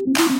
Like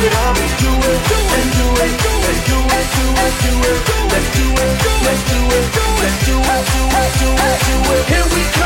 doesn't matter if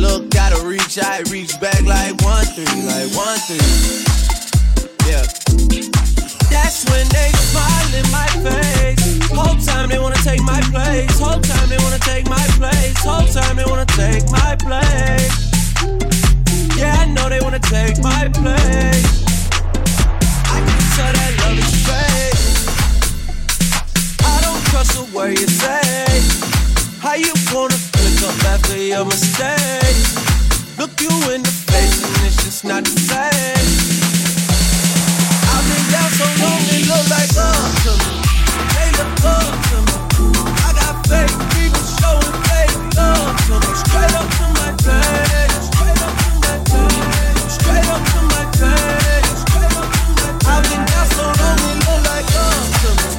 look gotta reach, I reach back like one three, like one three. Yeah. That's when they smile in my face. Whole time they wanna take my place. Whole time they wanna take my place. Whole time they wanna take my place. Yeah, I know they wanna take my place. I can tell that love how you gonna look up after your mistake? Look you in the face and it's just not the same. I've been down so long it look like love to me. They look up to me. I got faith, people showing faith. love to me. Straight up to my face, Straight up to my. Straight up to my. I've been down so long it like love to me.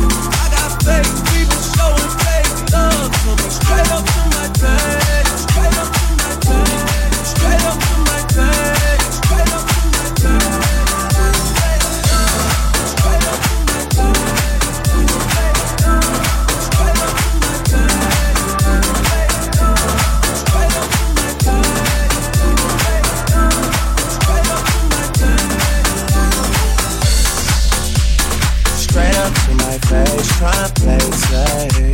Me. I got straight up to my face, try and play safe.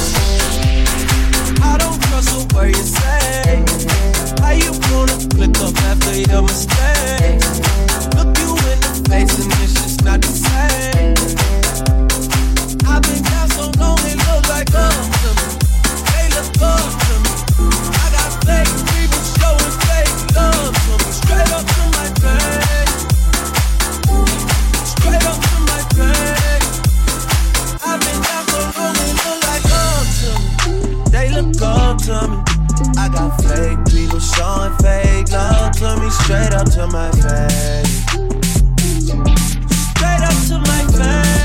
A word you say. How you gonna click up after your mistake? Look you in the face and it's just not the same. I've been down so long it look like love to me. They look up to me. I got fake people showing fake love to me. Straight up to my face. To me. I got fake people showing fake love to me. Straight up to my face. Straight up to my face.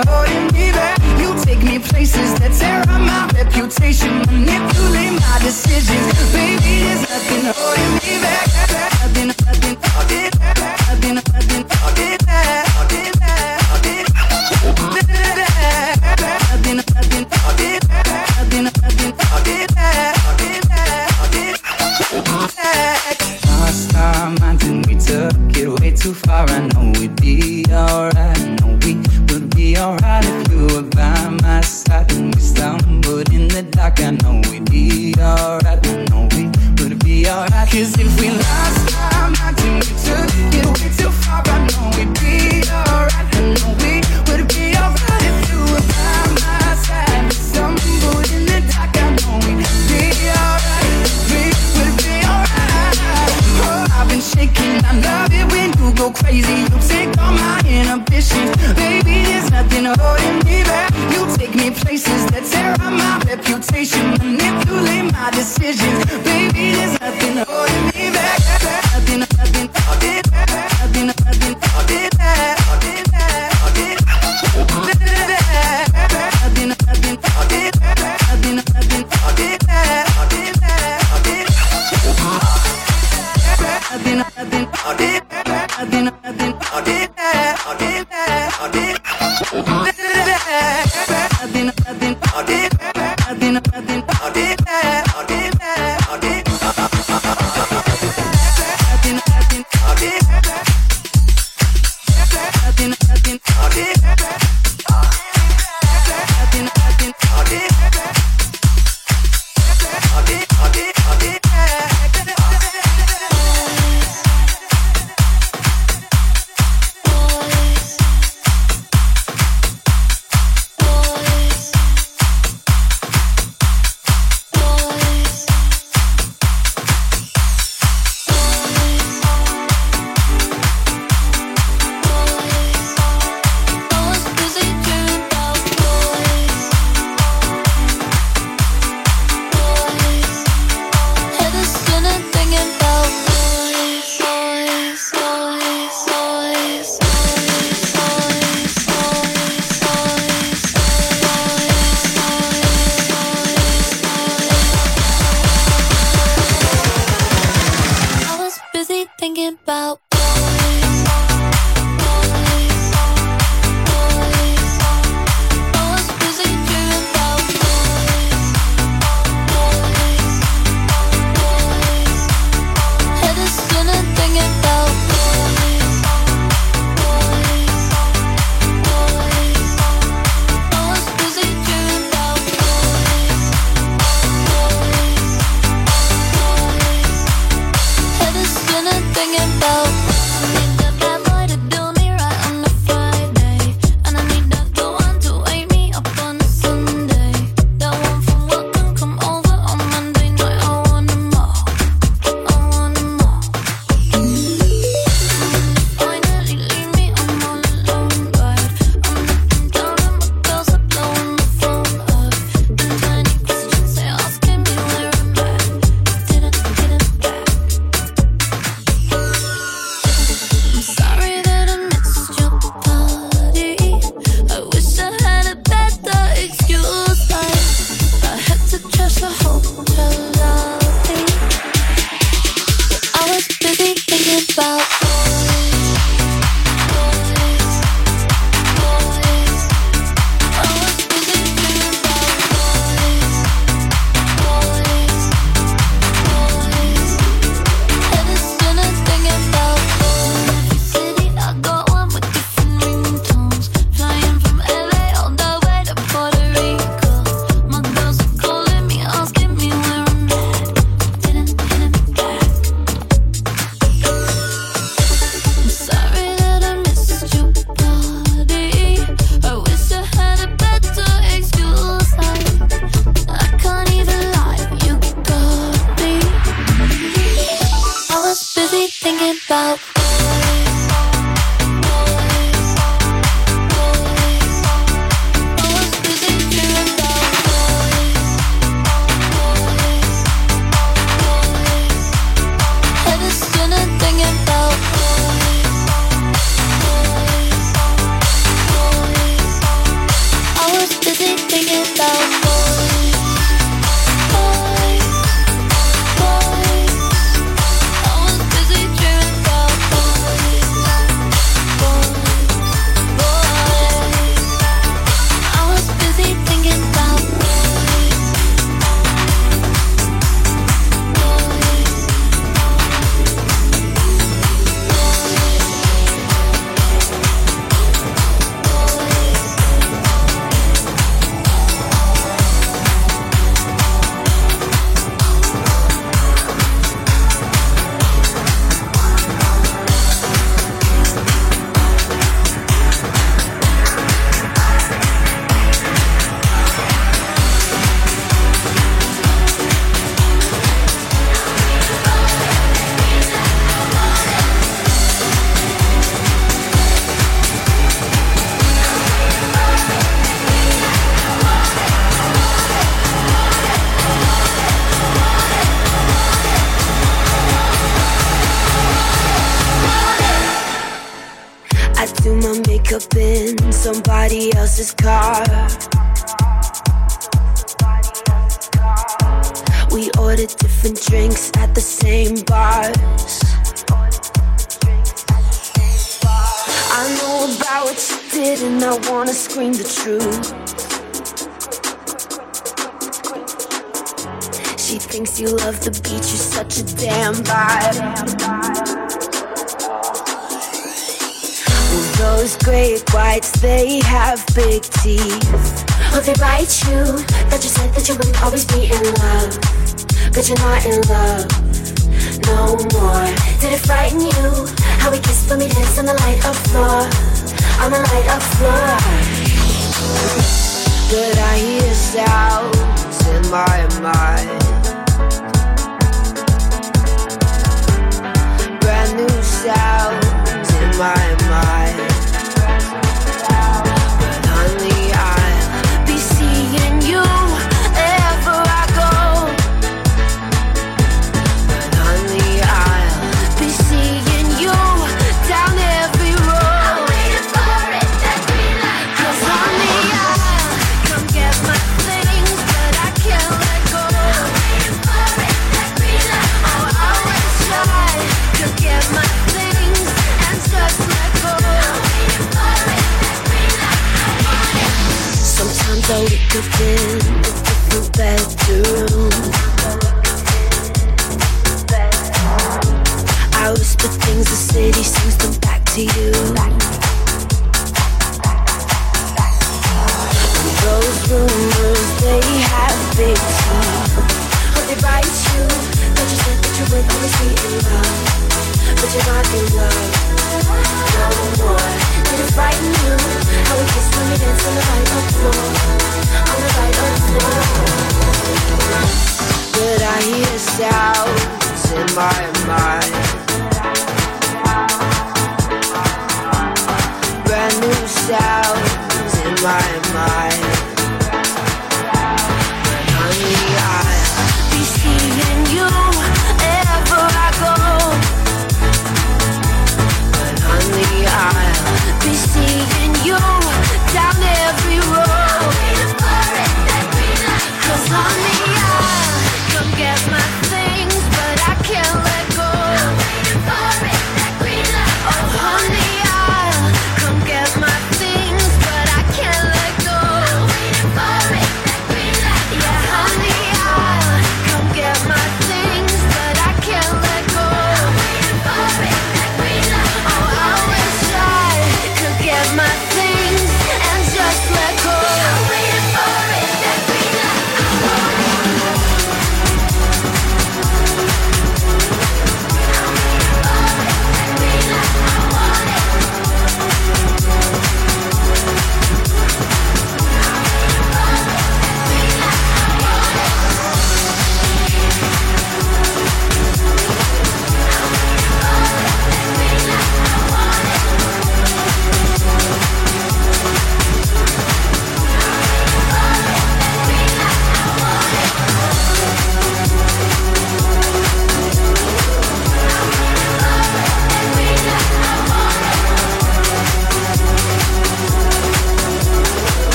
You holding me back. You take me places that tear up my reputation, manipulate my decisions. Baby, there's nothing holding me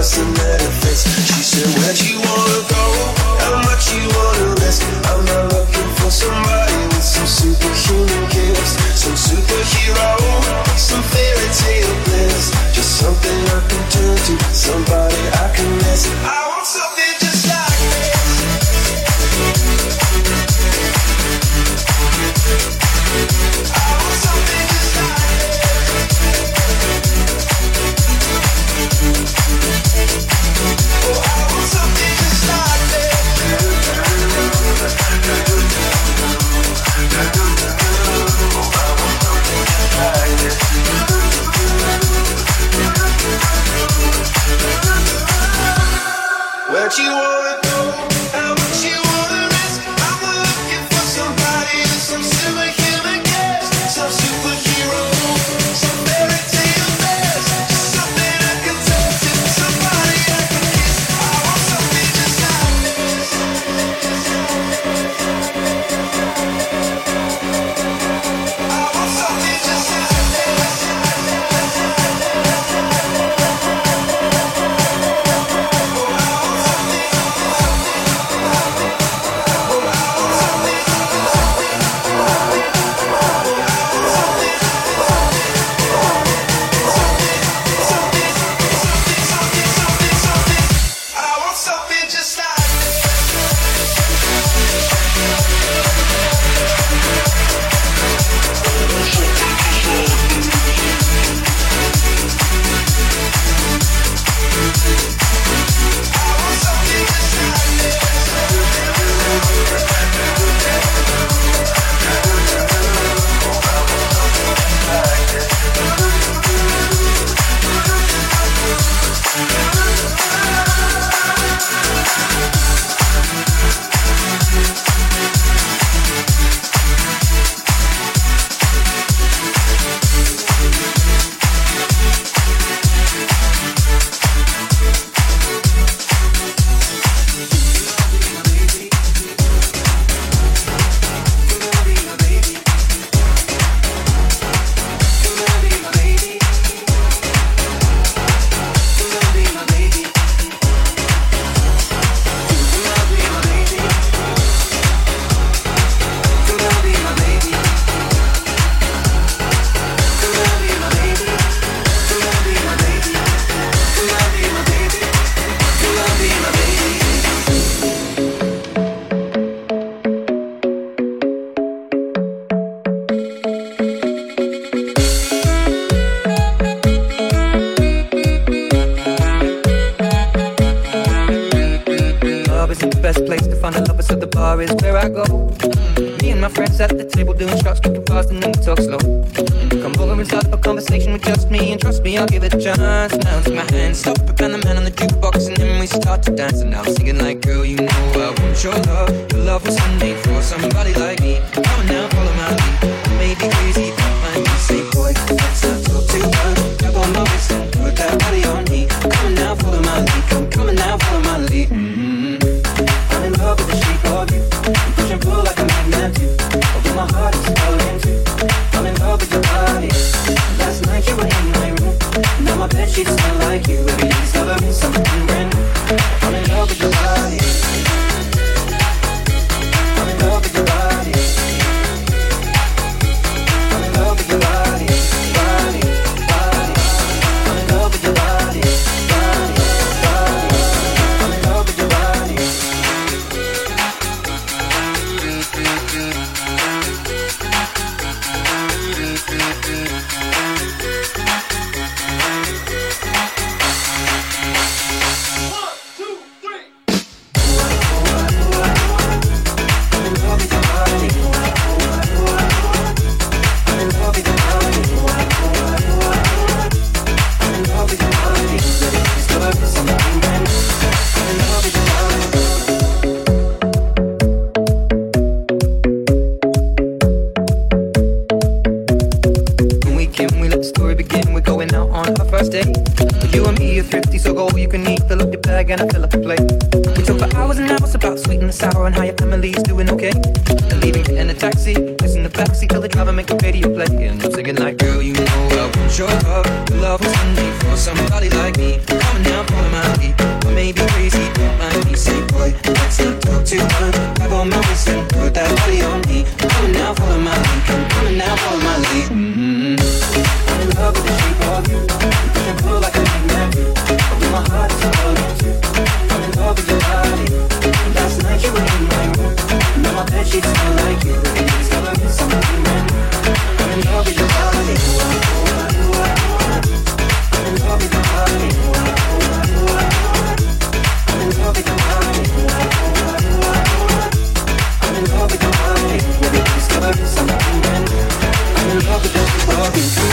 She said, Where'd you wanna family's doing okay. And leaving it in a taxi, kissing the backseat, tell the driver make the radio play. And I'm singing like, girl, you know I want your love. Your love was made for somebody like me. Come on now, follow my lead. I may be crazy, don't mind me. Say, boy, let's not talk too much. Grab on my waist and put that body on me. Come on now, follow my lead. Come on now, follow my lead. Mm-hmm. I'm in love with the shape of you. You can pull like a magnet. My heart is falling. I'm in love with your body. Last night you were in my room she like you. Gotta be something. I'm in love with your body. I'm in love with your body. I'm in love with your body. I'm in love with your body. I'm in love with your body.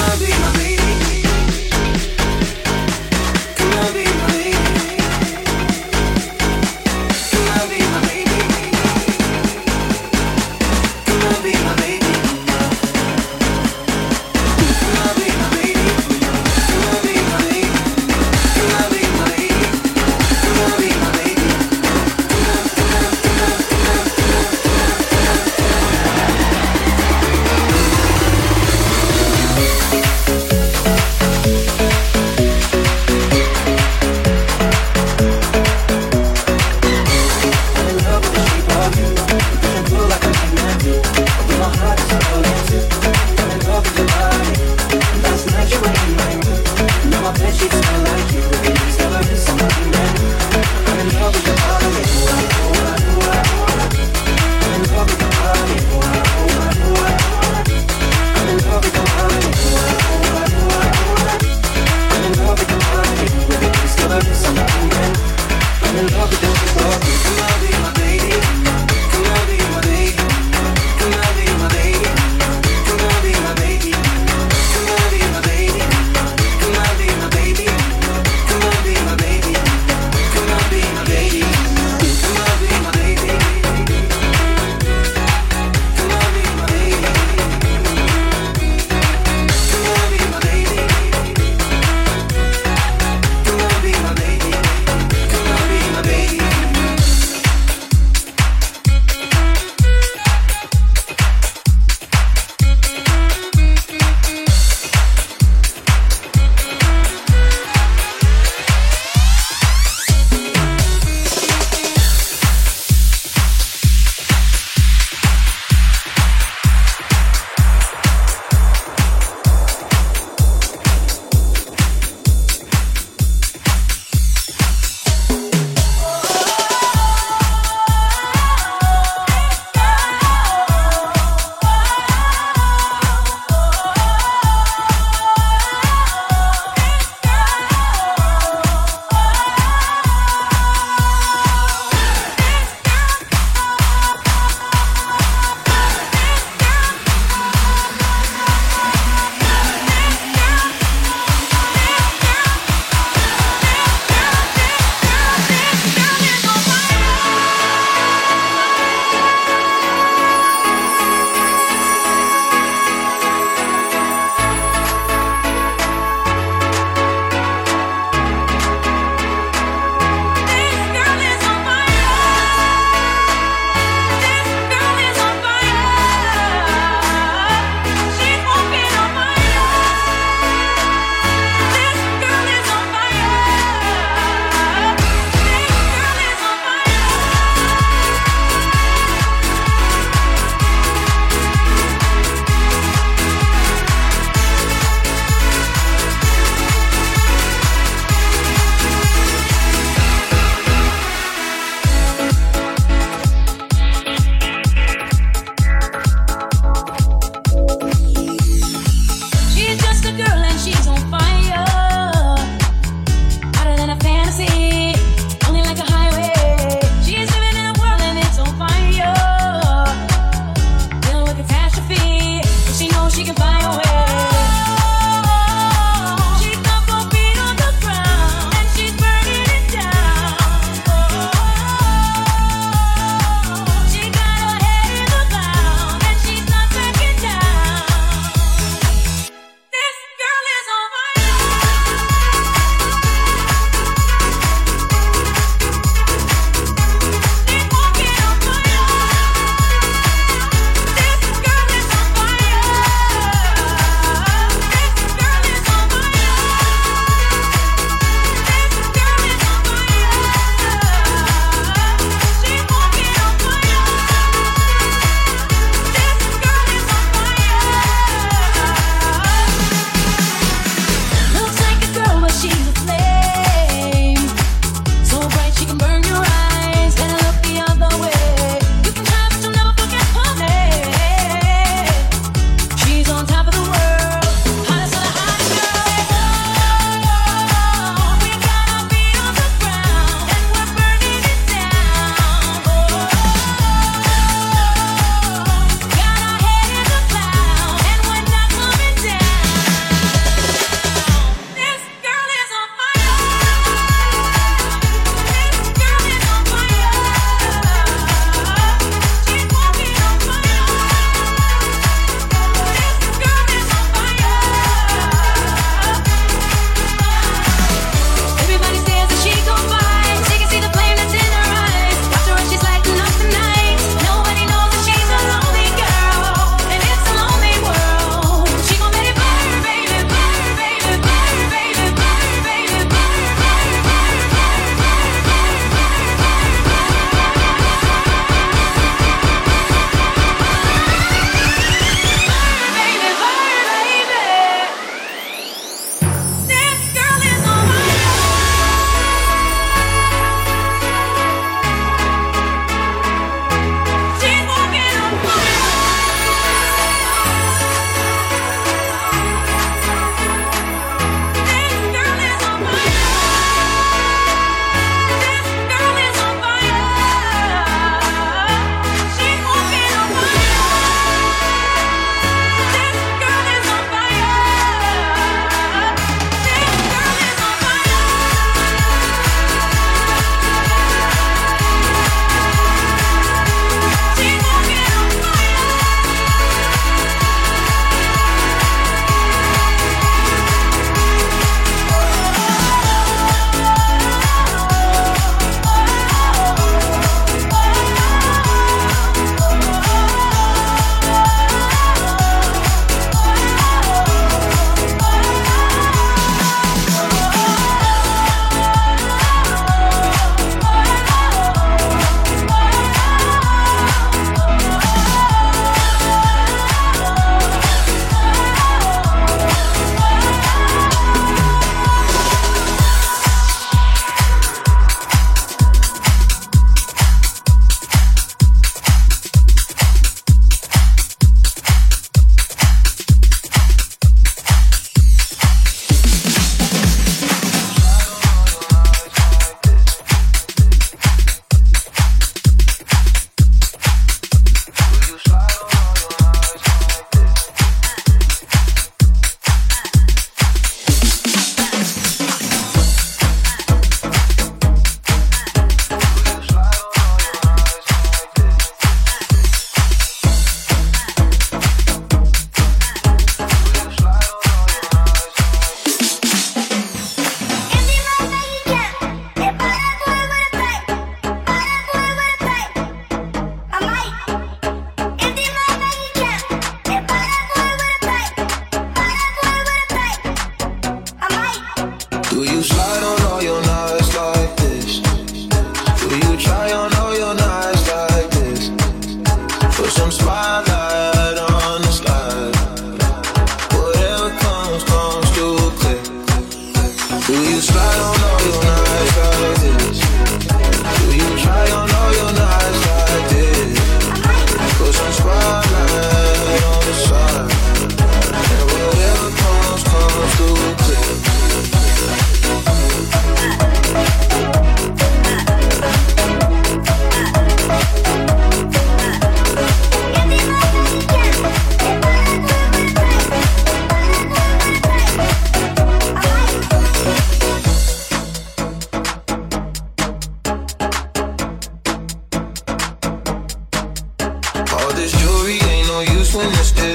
When it's this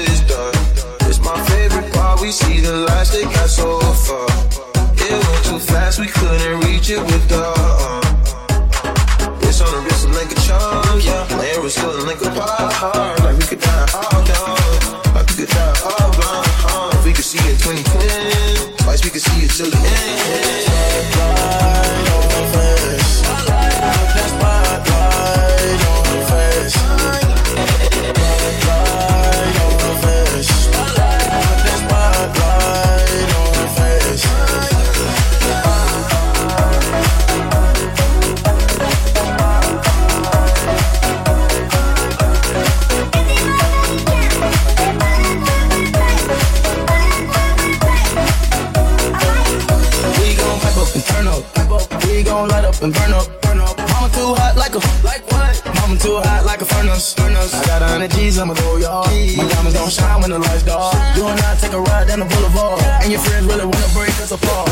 down the boulevard, and your friends really wanna break us apart.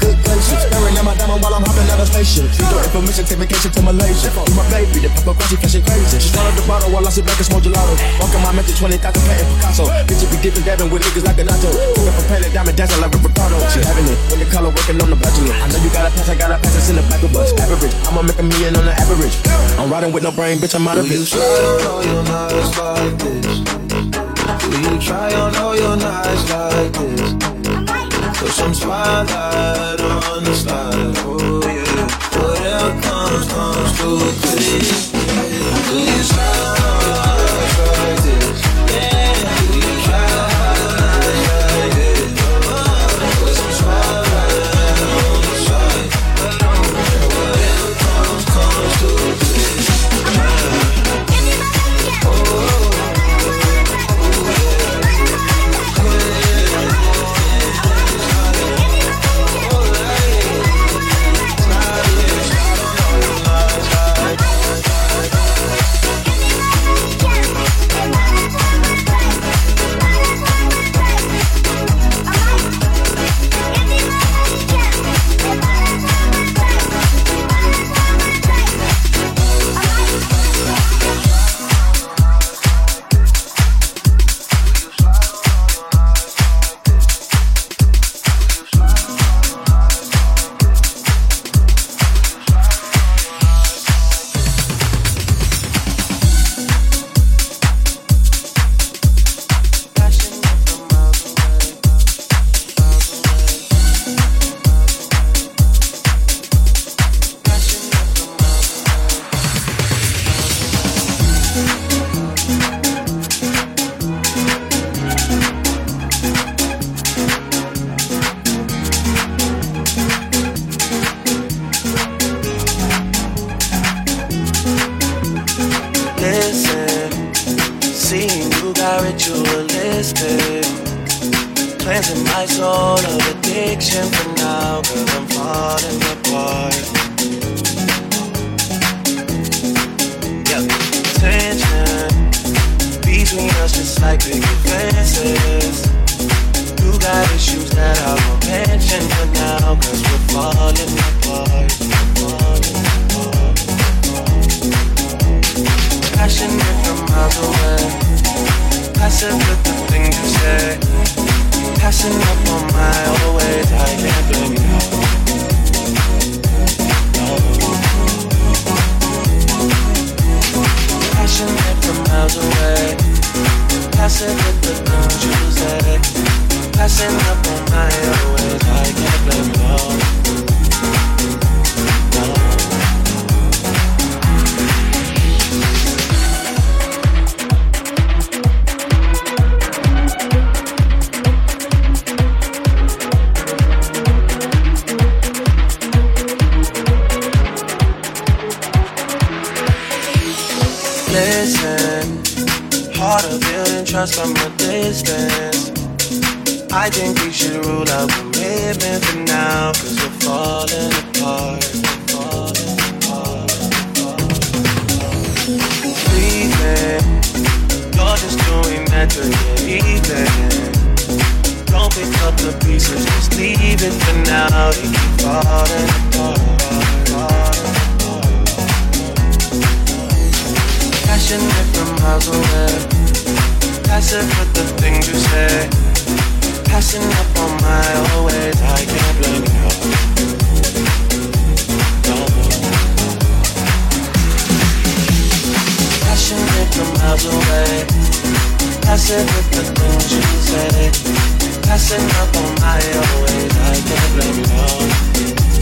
Good patience, staring at my diamond while I'm hopping out of spaceship. You got information, take vacation to Malaysia. You my baby, the paparazzi flashing crazy. She swallowed the bottle while I sit back and smoke gelato. Walking my mentor, 20,000 patent Picasso. Bitch, you be dipping, dabbing with niggas like a nacho. Pick up a diamond dancing like Ricardo. She having it, when the color working on the bachelor. I know you got a pass, I got a pass, it's in the back of us. Average, I'ma make a million on the average. I'm riding with no brain, bitch, I'm out of it. you try on all your nights like this? You try on all your nights like this? Put some spotlight on the slide, oh yeah. Whatever comes, comes too quick. night to the. Don't pick up the pieces, just leave it for now. They keep falling apart. Passion from miles away. Passive with the things you say. Passing up on my always, I can't blame you. No. Passionate from miles away Passing with the things you say. Passing up on my own ways. I can't blame you.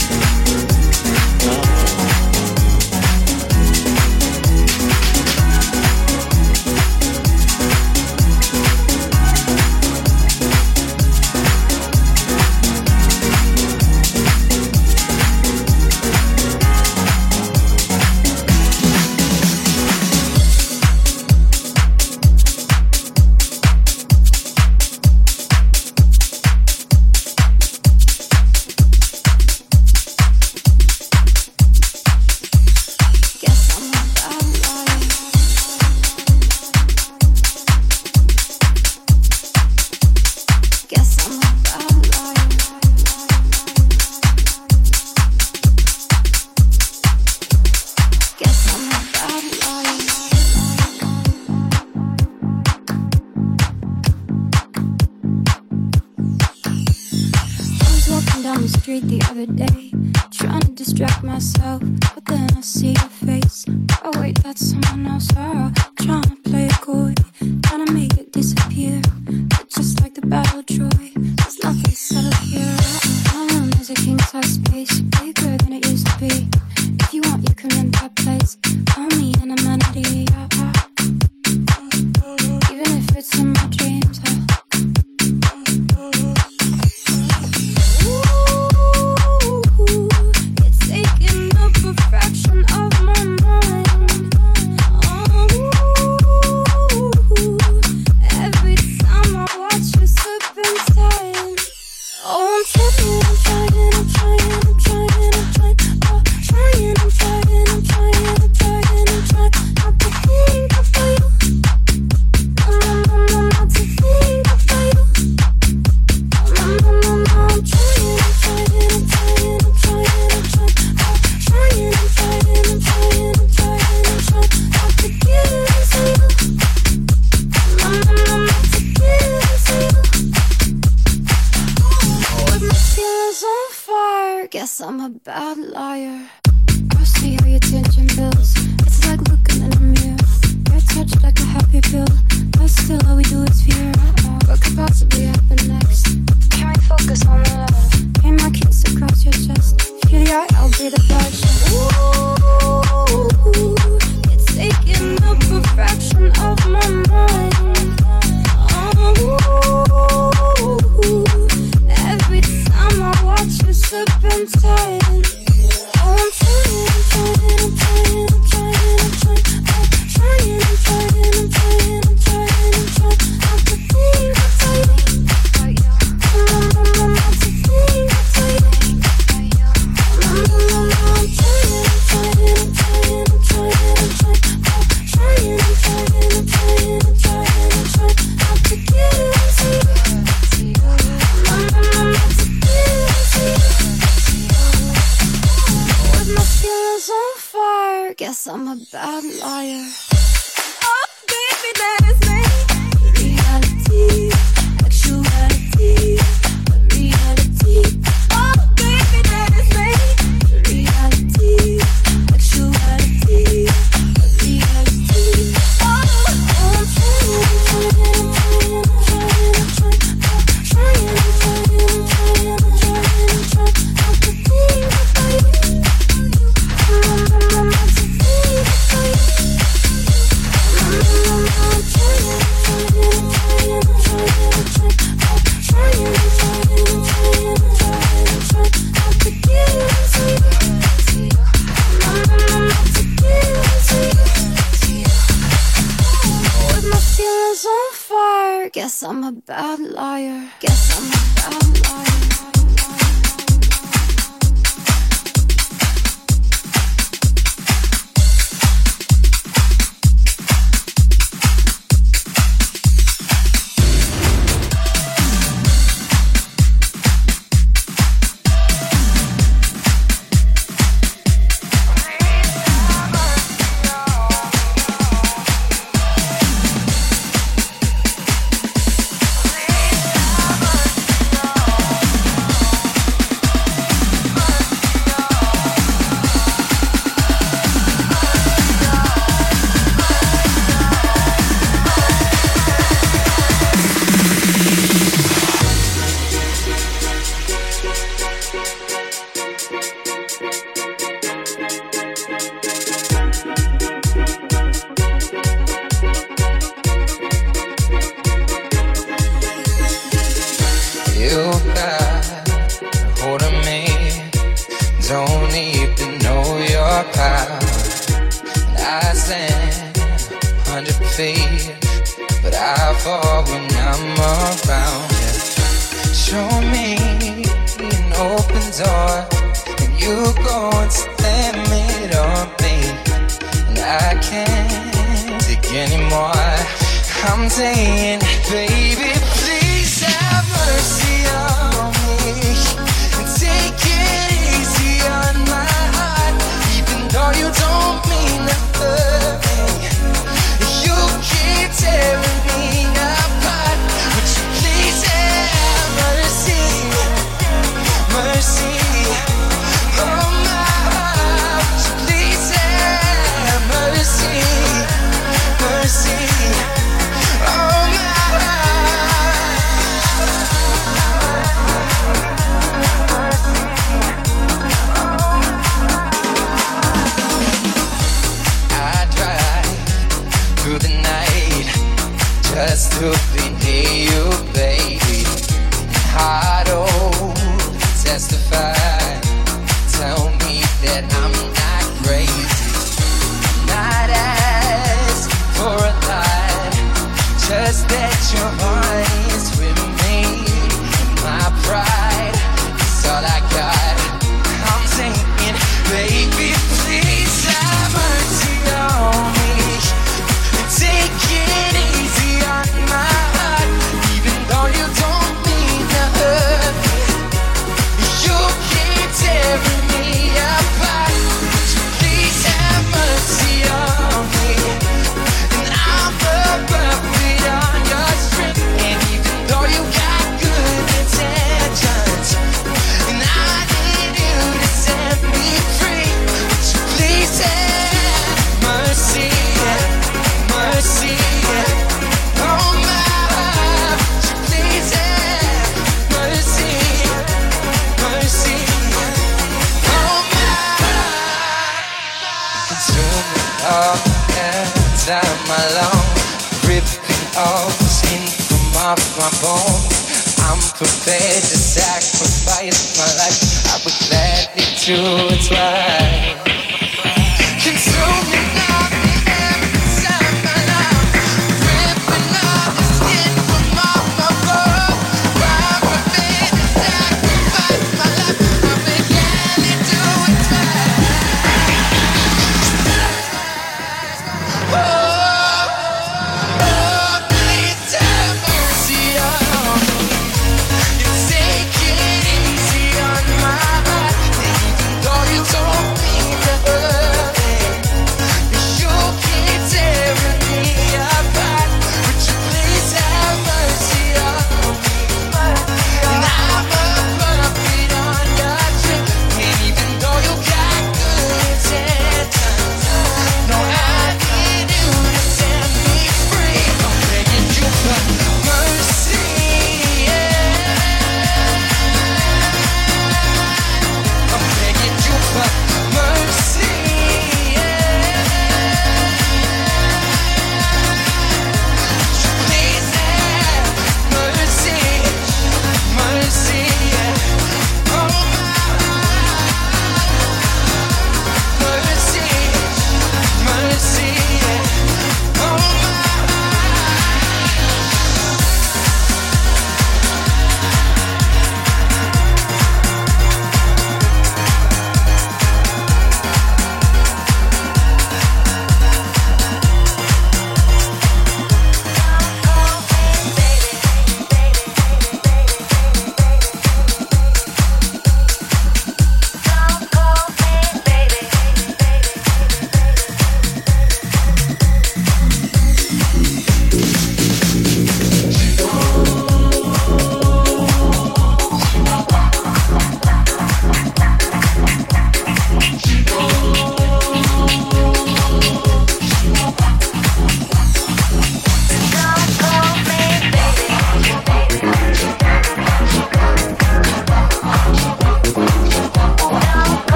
Guess I'm a bad liar. Guess I'm a bad liar.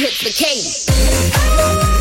Hits for Katie.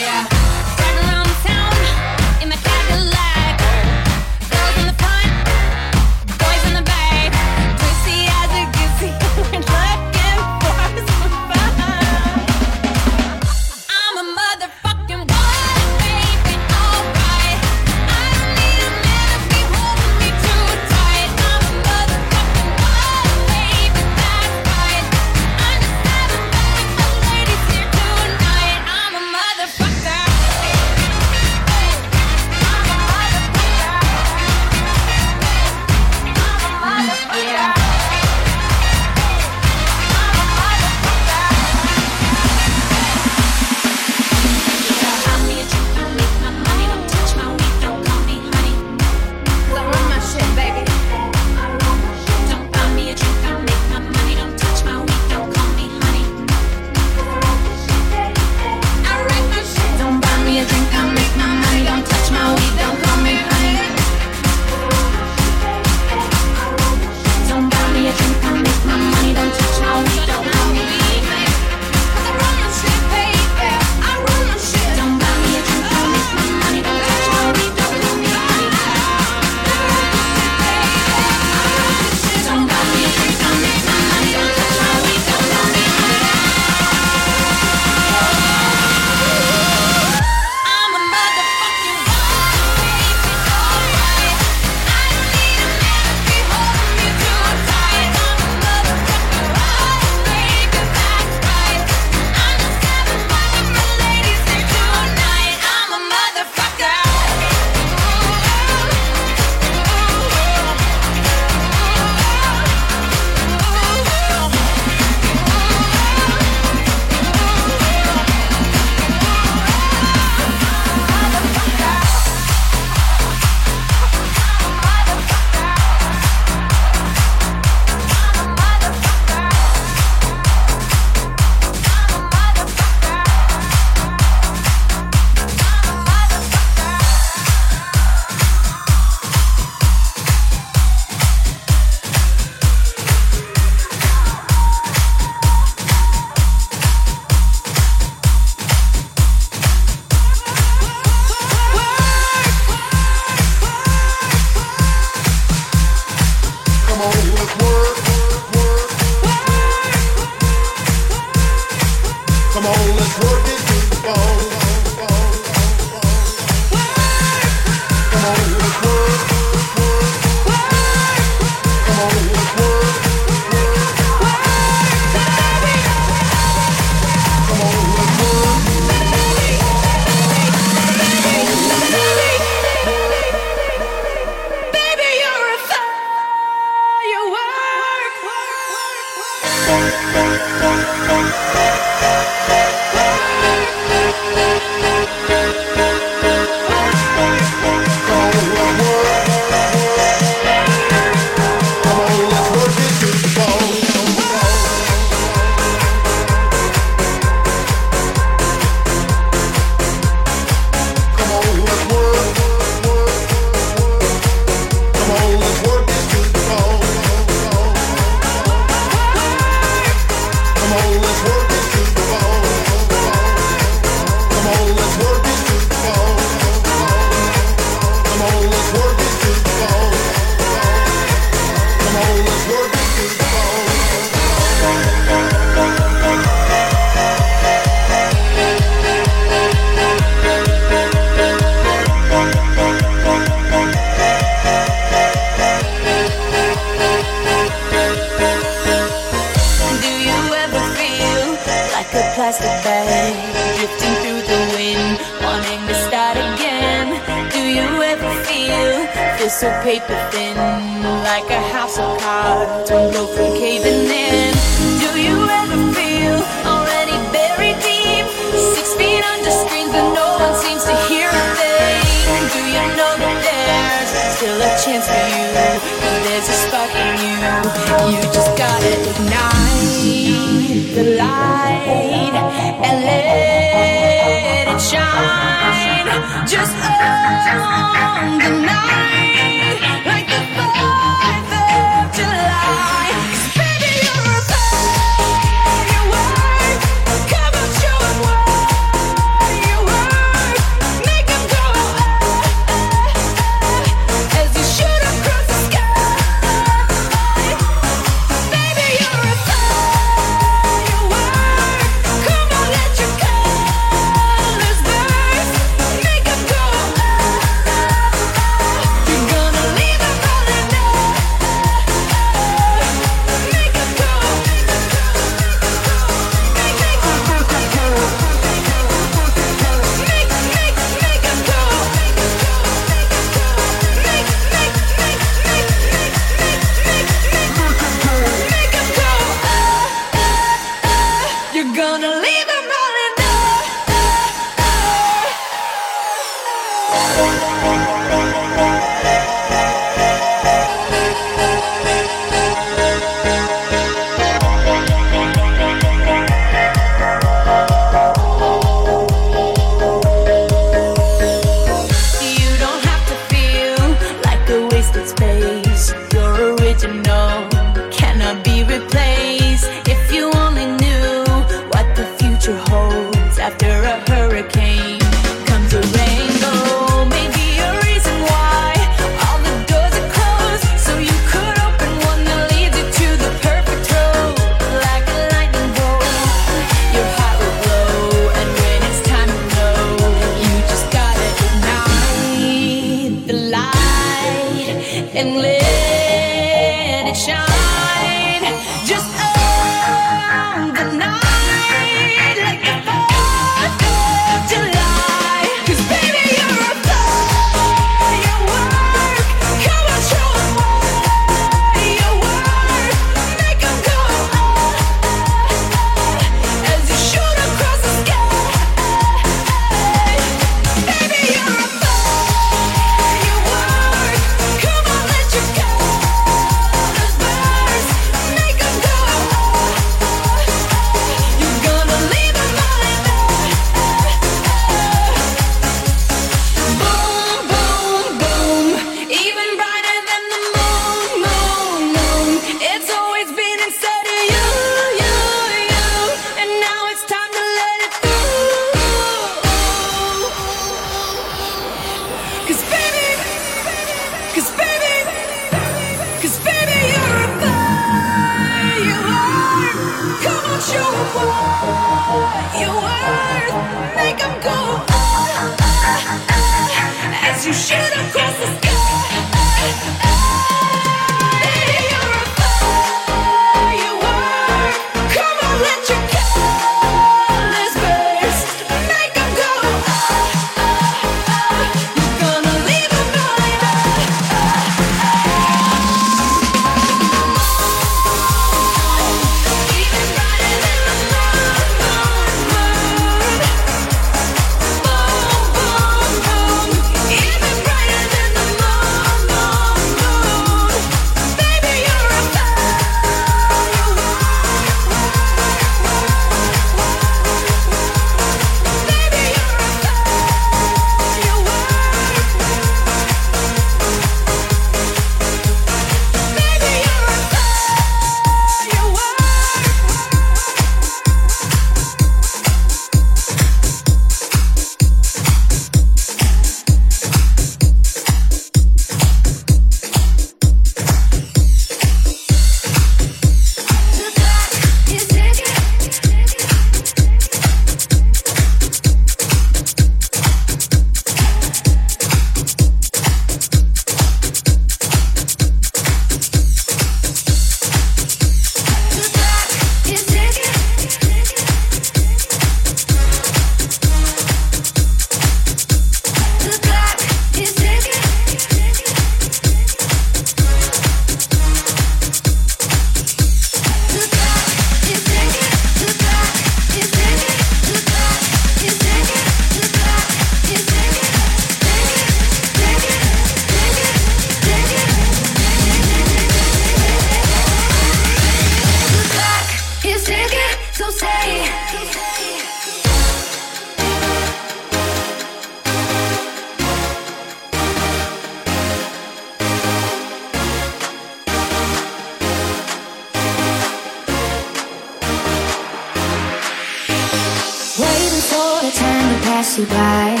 Pass.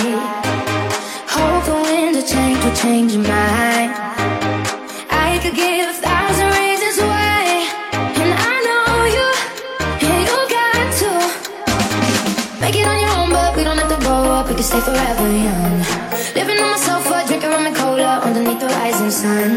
Hope the wind of change will change your mind. I could give a thousand reasons why, and I know you, and you got to make it on your own. But we don't have to grow up; we can stay forever young. Living on my sofa, drinking rum and cola underneath the rising sun.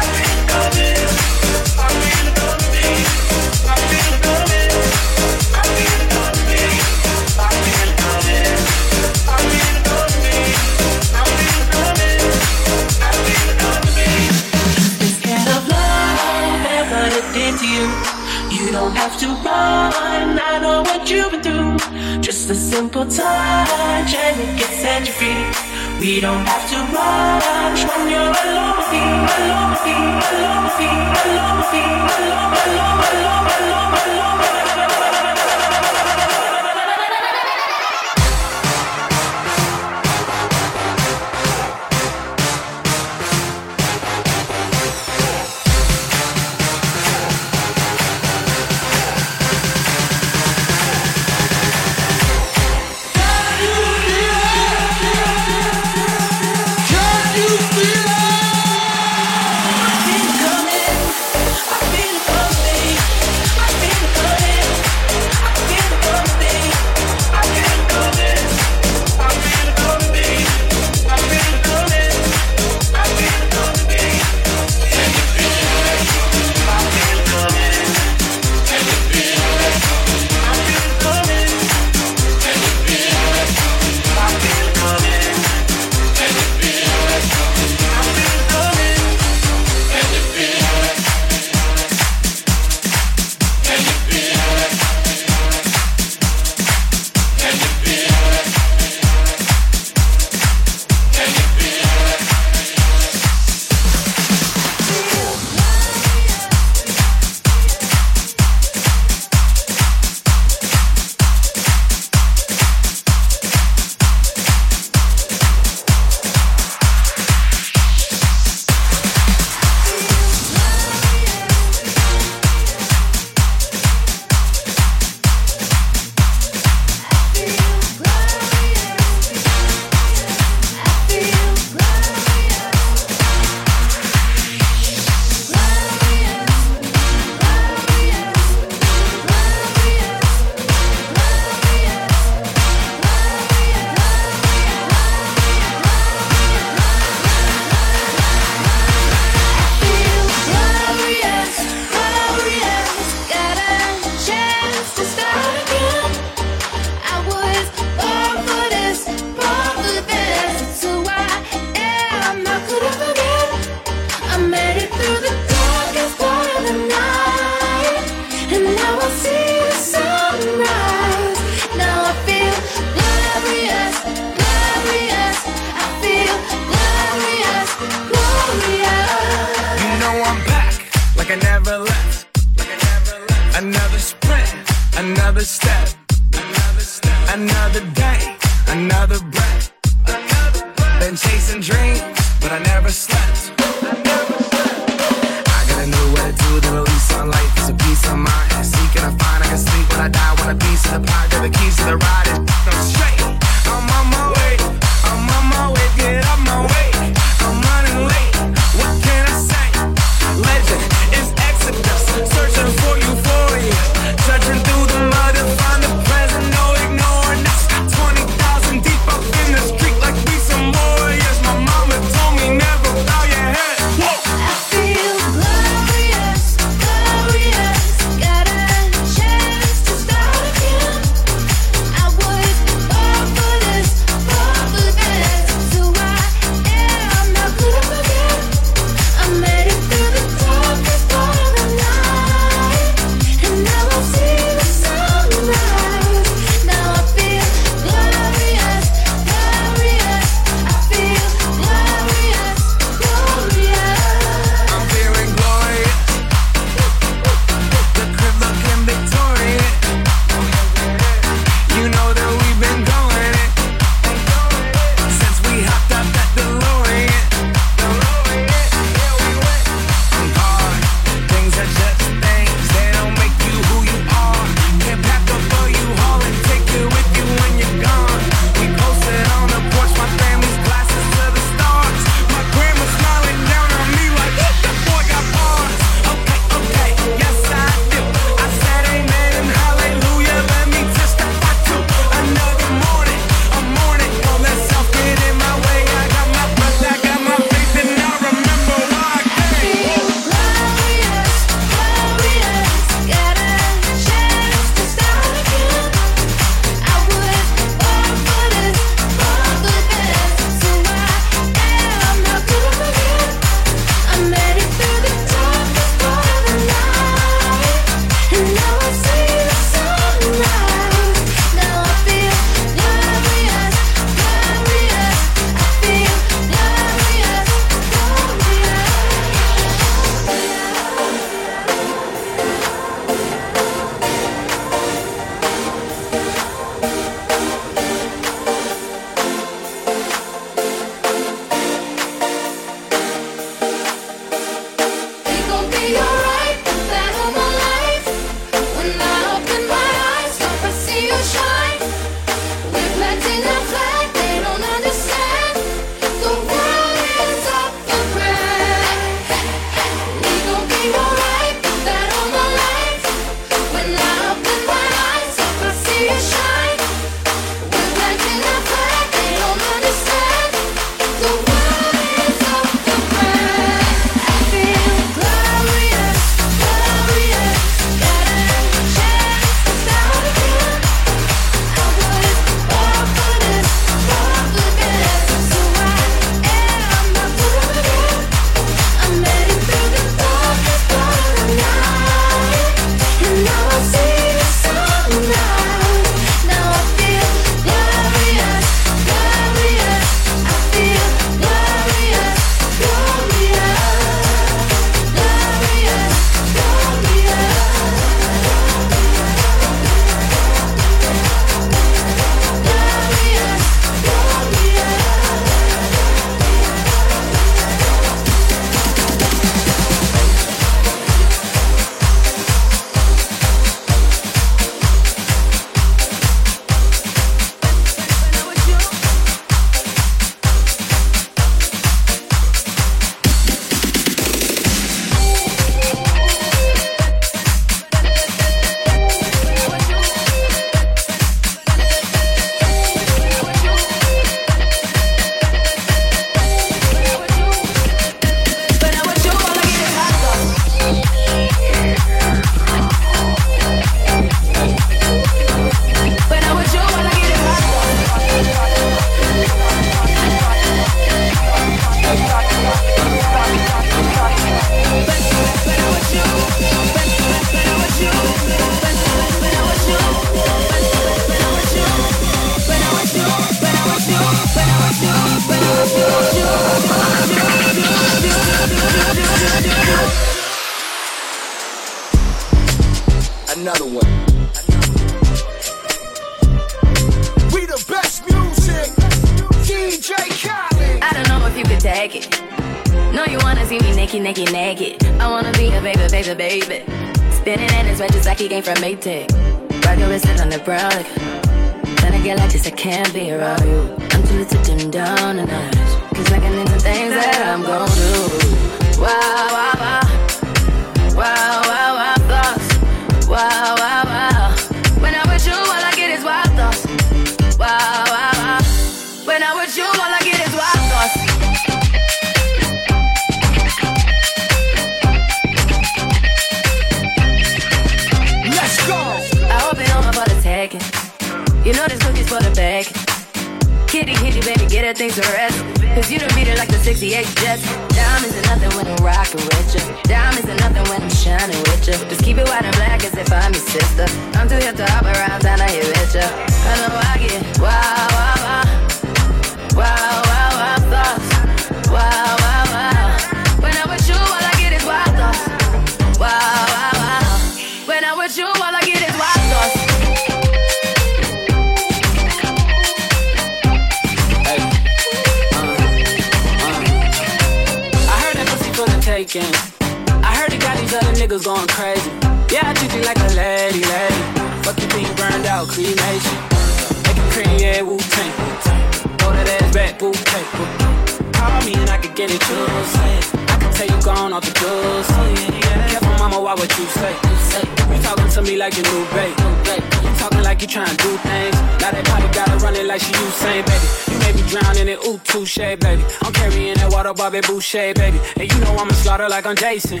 like I'm Jason.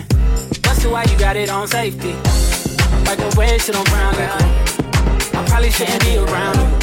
Busted why you got it on safety. Like the red shit on brown, girl. I probably shouldn't be around him.